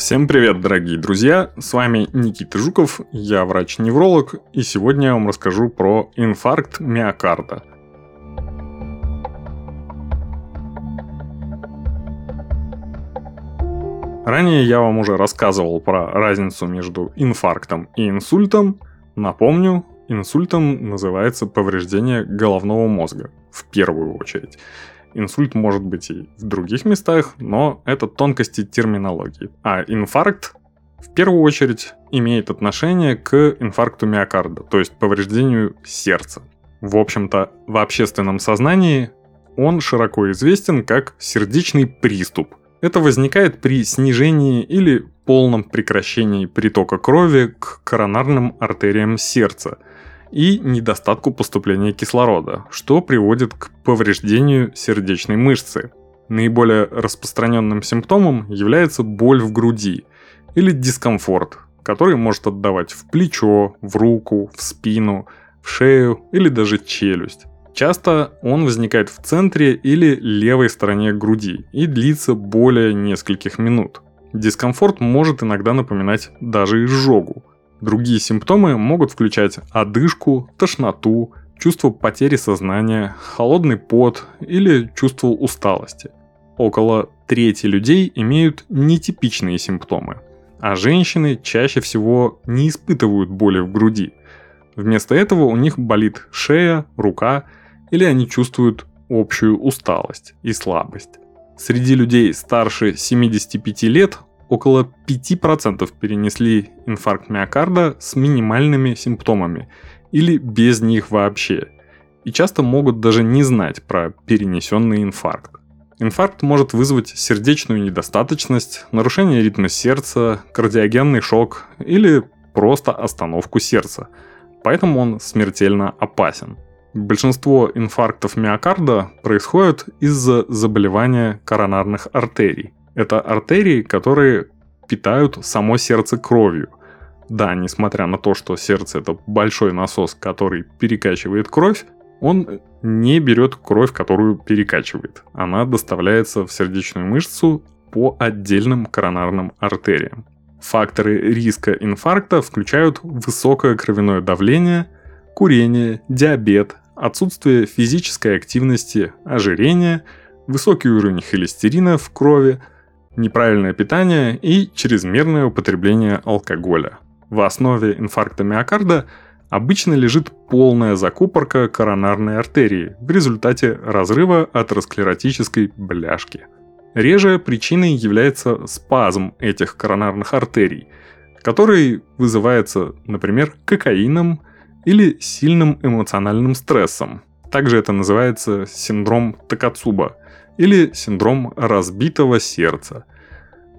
Всем привет, дорогие друзья! С вами Никита Жуков, я врач-невролог, и сегодня я вам расскажу про инфаркт миокарда. Ранее я вам уже рассказывал про разницу между инфарктом и инсультом. Напомню, инсультом называется повреждение головного мозга, в первую очередь. Инсульт может быть и в других местах, но это тонкости терминологии. А инфаркт в первую очередь имеет отношение к инфаркту миокарда, то есть повреждению сердца. В общем-то, в общественном сознании он широко известен как сердечный приступ. Это возникает при снижении или полном прекращении притока крови к коронарным артериям сердца – и недостатку поступления кислорода, что приводит к повреждению сердечной мышцы. Наиболее распространенным симптомом является боль в груди или дискомфорт, который может отдавать в плечо, в руку, в спину, в шею или даже челюсть. Часто он возникает в центре или левой стороне груди и длится более нескольких минут. Дискомфорт может иногда напоминать даже изжогу, Другие симптомы могут включать одышку, тошноту, чувство потери сознания, холодный пот или чувство усталости. Около трети людей имеют нетипичные симптомы, а женщины чаще всего не испытывают боли в груди. Вместо этого у них болит шея, рука или они чувствуют общую усталость и слабость. Среди людей старше 75 лет около 5% перенесли инфаркт миокарда с минимальными симптомами или без них вообще, и часто могут даже не знать про перенесенный инфаркт. Инфаркт может вызвать сердечную недостаточность, нарушение ритма сердца, кардиогенный шок или просто остановку сердца, поэтому он смертельно опасен. Большинство инфарктов миокарда происходит из-за заболевания коронарных артерий. Это артерии, которые питают само сердце кровью. Да, несмотря на то, что сердце это большой насос, который перекачивает кровь, он не берет кровь, которую перекачивает. Она доставляется в сердечную мышцу по отдельным коронарным артериям. Факторы риска инфаркта включают высокое кровяное давление, курение, диабет, отсутствие физической активности, ожирение, высокий уровень холестерина в крови, неправильное питание и чрезмерное употребление алкоголя. В основе инфаркта миокарда обычно лежит полная закупорка коронарной артерии в результате разрыва атеросклеротической бляшки. Реже причиной является спазм этих коронарных артерий, который вызывается, например, кокаином или сильным эмоциональным стрессом. Также это называется синдром Такацуба или синдром разбитого сердца,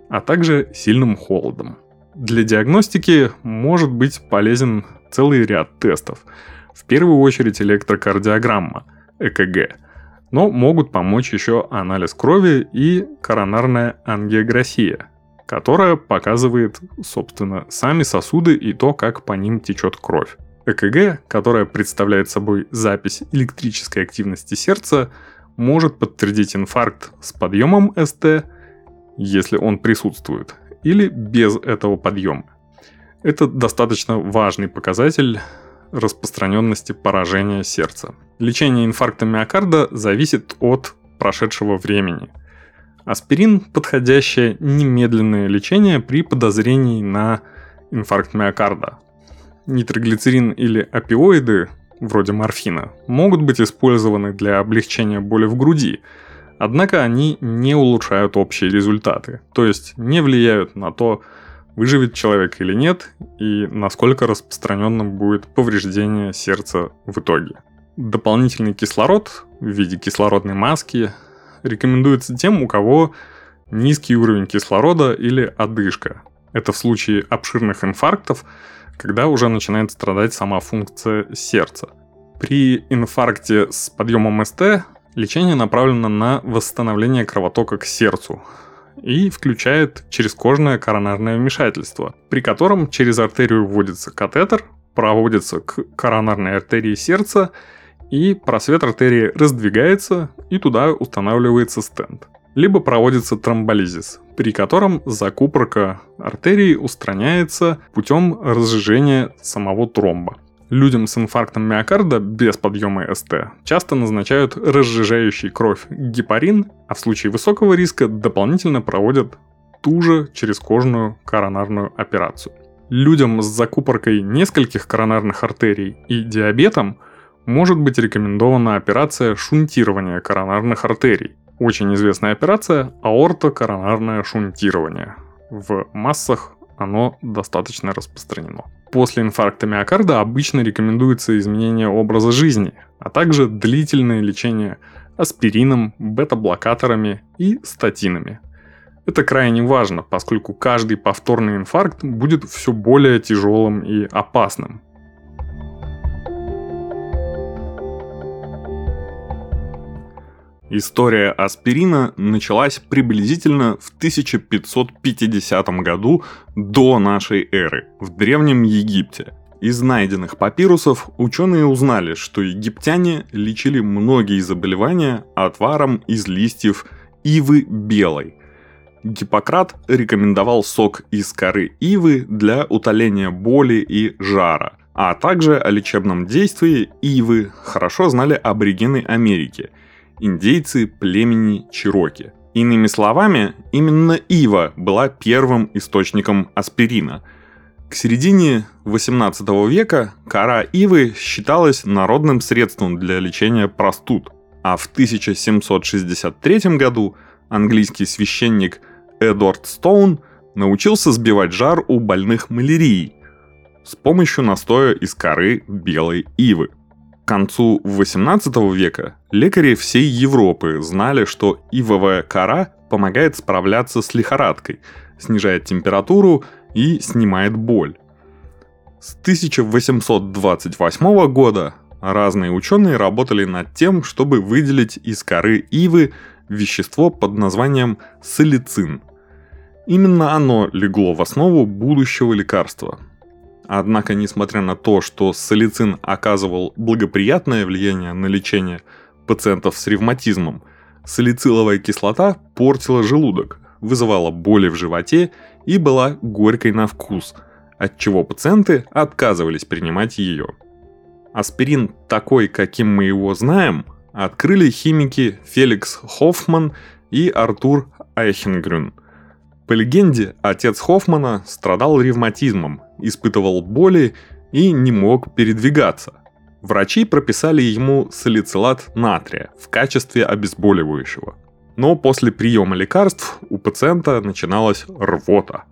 а также сильным холодом. Для диагностики может быть полезен целый ряд тестов. В первую очередь электрокардиограмма, ЭКГ, но могут помочь еще анализ крови и коронарная ангиография, которая показывает, собственно, сами сосуды и то, как по ним течет кровь. ЭКГ, которая представляет собой запись электрической активности сердца, может подтвердить инфаркт с подъемом СТ, если он присутствует, или без этого подъема. Это достаточно важный показатель распространенности поражения сердца. Лечение инфаркта миокарда зависит от прошедшего времени. Аспирин – подходящее немедленное лечение при подозрении на инфаркт миокарда. Нитроглицерин или опиоиды вроде морфина, могут быть использованы для облегчения боли в груди, однако они не улучшают общие результаты, то есть не влияют на то, выживет человек или нет, и насколько распространенным будет повреждение сердца в итоге. Дополнительный кислород в виде кислородной маски рекомендуется тем, у кого низкий уровень кислорода или одышка. Это в случае обширных инфарктов – когда уже начинает страдать сама функция сердца. При инфаркте с подъемом СТ лечение направлено на восстановление кровотока к сердцу и включает черезкожное коронарное вмешательство, при котором через артерию вводится катетер, проводится к коронарной артерии сердца, и просвет артерии раздвигается, и туда устанавливается стенд. Либо проводится тромболизис, при котором закупорка артерии устраняется путем разжижения самого тромба. Людям с инфарктом миокарда без подъема СТ часто назначают разжижающий кровь гепарин, а в случае высокого риска дополнительно проводят ту же черезкожную коронарную операцию. Людям с закупоркой нескольких коронарных артерий и диабетом может быть рекомендована операция шунтирования коронарных артерий. Очень известная операция – аортокоронарное шунтирование. В массах оно достаточно распространено. После инфаркта миокарда обычно рекомендуется изменение образа жизни, а также длительное лечение аспирином, бета-блокаторами и статинами – это крайне важно, поскольку каждый повторный инфаркт будет все более тяжелым и опасным. История аспирина началась приблизительно в 1550 году до нашей эры в Древнем Египте. Из найденных папирусов ученые узнали, что египтяне лечили многие заболевания отваром из листьев ивы белой – Гиппократ рекомендовал сок из коры ивы для утоления боли и жара, а также о лечебном действии ивы. Хорошо знали аборигены Америки, индейцы племени Чироки. Иными словами, именно ива была первым источником аспирина. К середине 18 века кора ивы считалась народным средством для лечения простуд, а в 1763 году английский священник – Эдвард Стоун научился сбивать жар у больных малярией с помощью настоя из коры белой ивы. Концу 18 века лекари всей Европы знали, что ивовая кора помогает справляться с лихорадкой, снижает температуру и снимает боль. С 1828 года разные ученые работали над тем, чтобы выделить из коры ивы вещество под названием салицин – Именно оно легло в основу будущего лекарства. Однако, несмотря на то, что салицин оказывал благоприятное влияние на лечение пациентов с ревматизмом, салициловая кислота портила желудок, вызывала боли в животе и была горькой на вкус, от чего пациенты отказывались принимать ее. Аспирин такой, каким мы его знаем, открыли химики Феликс Хоффман и Артур Айхенгрюн – по легенде, отец Хоффмана страдал ревматизмом, испытывал боли и не мог передвигаться. Врачи прописали ему салицилат натрия в качестве обезболивающего. Но после приема лекарств у пациента начиналась рвота.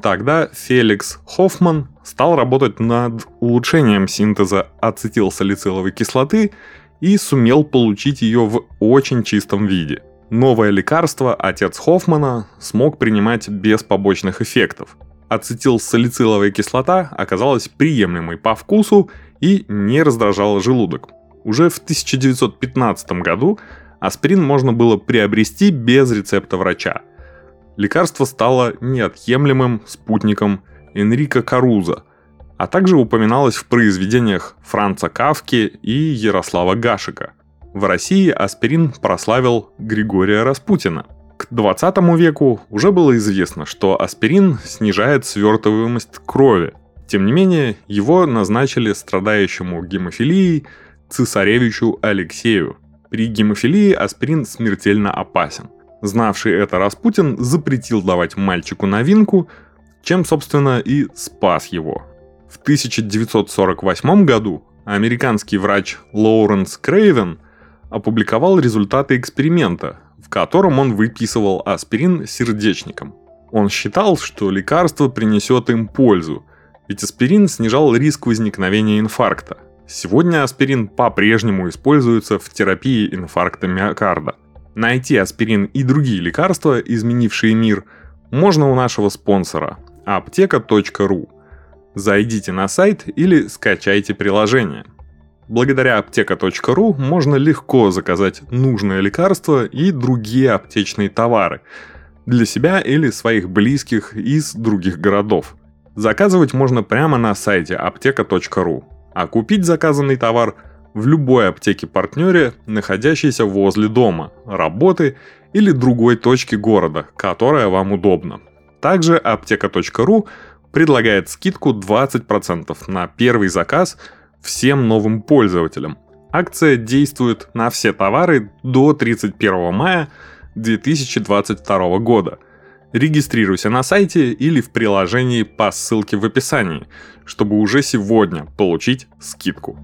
Тогда Феликс Хоффман стал работать над улучшением синтеза ацетилсалициловой кислоты и сумел получить ее в очень чистом виде – Новое лекарство отец Хоффмана смог принимать без побочных эффектов. Ацетилсалициловая кислота оказалась приемлемой по вкусу и не раздражала желудок. Уже в 1915 году аспирин можно было приобрести без рецепта врача. Лекарство стало неотъемлемым спутником Энрика Каруза, а также упоминалось в произведениях Франца Кавки и Ярослава Гашика – в России аспирин прославил Григория Распутина. К 20 веку уже было известно, что аспирин снижает свертываемость крови. Тем не менее, его назначили страдающему гемофилией цесаревичу Алексею. При гемофилии аспирин смертельно опасен. Знавший это Распутин запретил давать мальчику новинку, чем, собственно, и спас его. В 1948 году американский врач Лоуренс Крейвен опубликовал результаты эксперимента, в котором он выписывал аспирин сердечникам. Он считал, что лекарство принесет им пользу, ведь аспирин снижал риск возникновения инфаркта. Сегодня аспирин по-прежнему используется в терапии инфаркта миокарда. Найти аспирин и другие лекарства, изменившие мир, можно у нашего спонсора аптека.ру. Зайдите на сайт или скачайте приложение. Благодаря аптека.ру можно легко заказать нужное лекарство и другие аптечные товары для себя или своих близких из других городов. Заказывать можно прямо на сайте аптека.ру, а купить заказанный товар в любой аптеке-партнере, находящейся возле дома, работы или другой точки города, которая вам удобна. Также аптека.ру предлагает скидку 20% на первый заказ всем новым пользователям. Акция действует на все товары до 31 мая 2022 года. Регистрируйся на сайте или в приложении по ссылке в описании, чтобы уже сегодня получить скидку.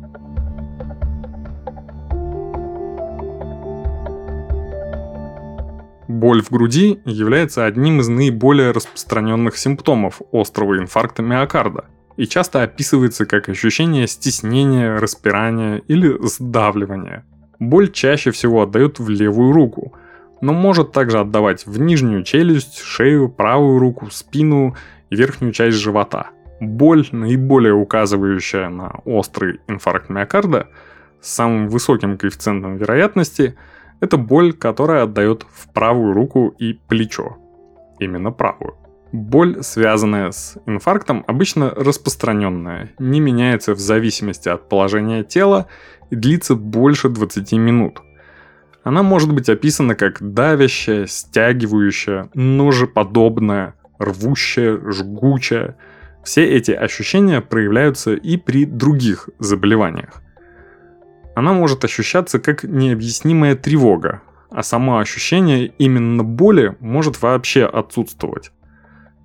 Боль в груди является одним из наиболее распространенных симптомов острого инфаркта миокарда и часто описывается как ощущение стеснения, распирания или сдавливания. Боль чаще всего отдает в левую руку, но может также отдавать в нижнюю челюсть, шею, правую руку, спину и верхнюю часть живота. Боль, наиболее указывающая на острый инфаркт миокарда, с самым высоким коэффициентом вероятности – это боль, которая отдает в правую руку и плечо. Именно правую. Боль, связанная с инфарктом, обычно распространенная, не меняется в зависимости от положения тела и длится больше 20 минут. Она может быть описана как давящая, стягивающая, ножеподобная, рвущая, жгучая. Все эти ощущения проявляются и при других заболеваниях она может ощущаться как необъяснимая тревога, а само ощущение именно боли может вообще отсутствовать.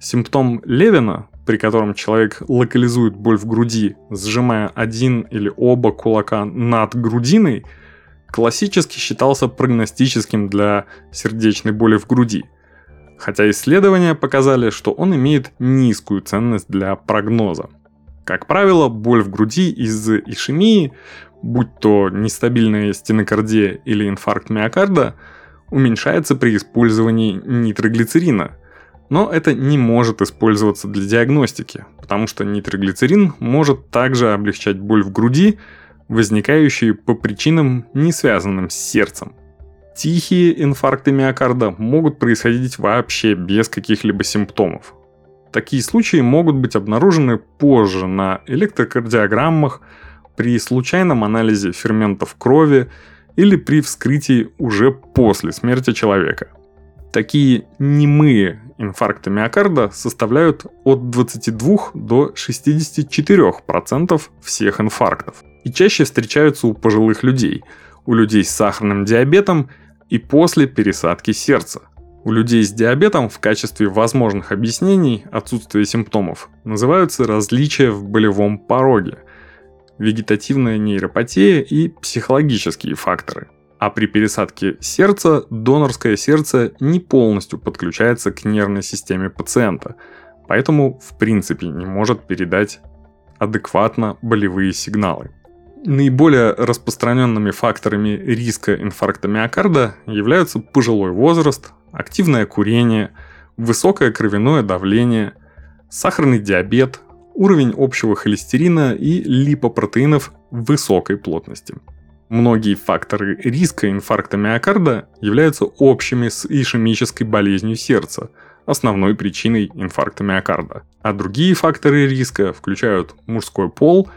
Симптом Левина, при котором человек локализует боль в груди, сжимая один или оба кулака над грудиной, классически считался прогностическим для сердечной боли в груди. Хотя исследования показали, что он имеет низкую ценность для прогноза. Как правило, боль в груди из-за ишемии будь то нестабильная стенокардия или инфаркт миокарда, уменьшается при использовании нитроглицерина. Но это не может использоваться для диагностики, потому что нитроглицерин может также облегчать боль в груди, возникающие по причинам, не связанным с сердцем. Тихие инфаркты миокарда могут происходить вообще без каких-либо симптомов. Такие случаи могут быть обнаружены позже на электрокардиограммах, при случайном анализе ферментов крови или при вскрытии уже после смерти человека. Такие немые инфаркты миокарда составляют от 22 до 64% всех инфарктов и чаще встречаются у пожилых людей, у людей с сахарным диабетом и после пересадки сердца. У людей с диабетом в качестве возможных объяснений отсутствия симптомов называются различия в болевом пороге – вегетативная нейропатия и психологические факторы. А при пересадке сердца донорское сердце не полностью подключается к нервной системе пациента, поэтому в принципе не может передать адекватно болевые сигналы. Наиболее распространенными факторами риска инфаркта миокарда являются пожилой возраст, активное курение, высокое кровяное давление, сахарный диабет, уровень общего холестерина и липопротеинов высокой плотности. Многие факторы риска инфаркта миокарда являются общими с ишемической болезнью сердца, основной причиной инфаркта миокарда. А другие факторы риска включают мужской пол,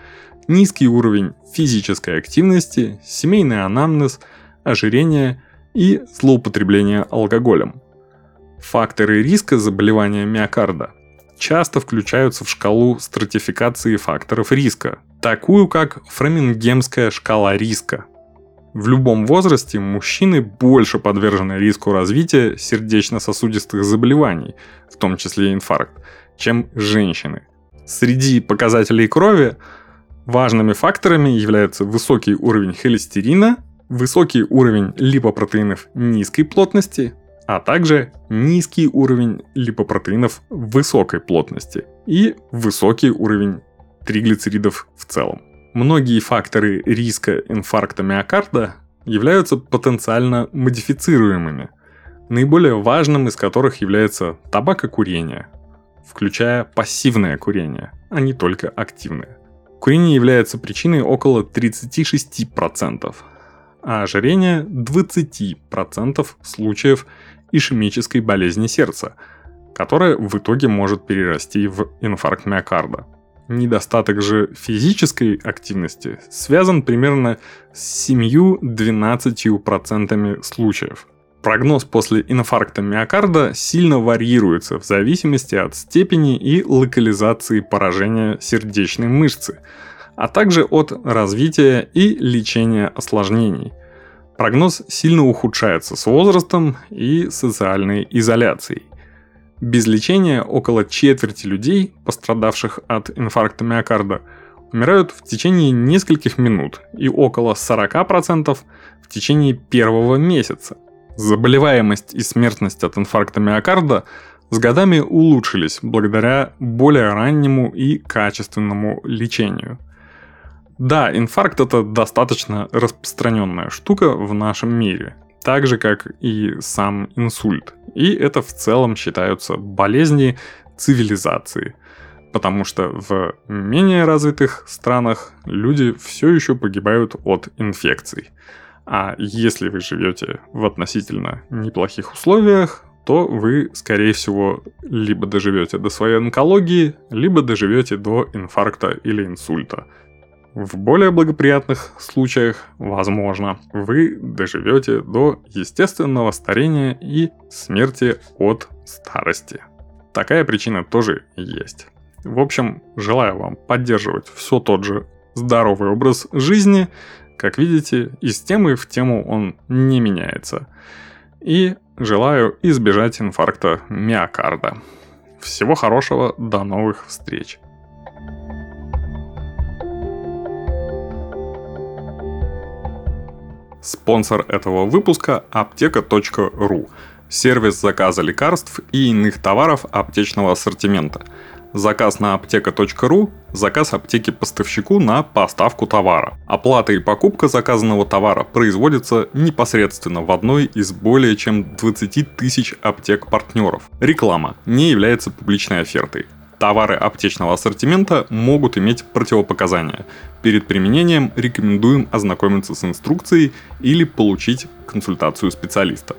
низкий уровень физической активности, семейный анамнез, ожирение и злоупотребление алкоголем. Факторы риска заболевания миокарда часто включаются в шкалу стратификации факторов риска, такую как фрамингемская шкала риска. В любом возрасте мужчины больше подвержены риску развития сердечно-сосудистых заболеваний, в том числе инфаркт, чем женщины. Среди показателей крови важными факторами являются высокий уровень холестерина, высокий уровень липопротеинов низкой плотности, а также низкий уровень липопротеинов высокой плотности и высокий уровень триглицеридов в целом. Многие факторы риска инфаркта миокарда являются потенциально модифицируемыми, наиболее важным из которых является табакокурение, включая пассивное курение, а не только активное. Курение является причиной около 36%, а ожирение 20% случаев ишемической болезни сердца, которая в итоге может перерасти в инфаркт миокарда. недостаток же физической активности связан примерно с 7-12% случаев. Прогноз после инфаркта миокарда сильно варьируется в зависимости от степени и локализации поражения сердечной мышцы, а также от развития и лечения осложнений. Прогноз сильно ухудшается с возрастом и социальной изоляцией. Без лечения около четверти людей, пострадавших от инфаркта миокарда, умирают в течение нескольких минут и около 40% в течение первого месяца. Заболеваемость и смертность от инфаркта миокарда с годами улучшились благодаря более раннему и качественному лечению. Да, инфаркт это достаточно распространенная штука в нашем мире – так же как и сам инсульт. И это в целом считаются болезни цивилизации. Потому что в менее развитых странах люди все еще погибают от инфекций. А если вы живете в относительно неплохих условиях, то вы, скорее всего, либо доживете до своей онкологии, либо доживете до инфаркта или инсульта. В более благоприятных случаях, возможно, вы доживете до естественного старения и смерти от старости. Такая причина тоже есть. В общем, желаю вам поддерживать все тот же здоровый образ жизни. Как видите, из темы в тему он не меняется. И желаю избежать инфаркта миокарда. Всего хорошего, до новых встреч! Спонсор этого выпуска – аптека.ру – сервис заказа лекарств и иных товаров аптечного ассортимента. Заказ на аптека.ру – заказ аптеки поставщику на поставку товара. Оплата и покупка заказанного товара производится непосредственно в одной из более чем 20 тысяч аптек-партнеров. Реклама не является публичной офертой. Товары аптечного ассортимента могут иметь противопоказания. Перед применением рекомендуем ознакомиться с инструкцией или получить консультацию специалиста.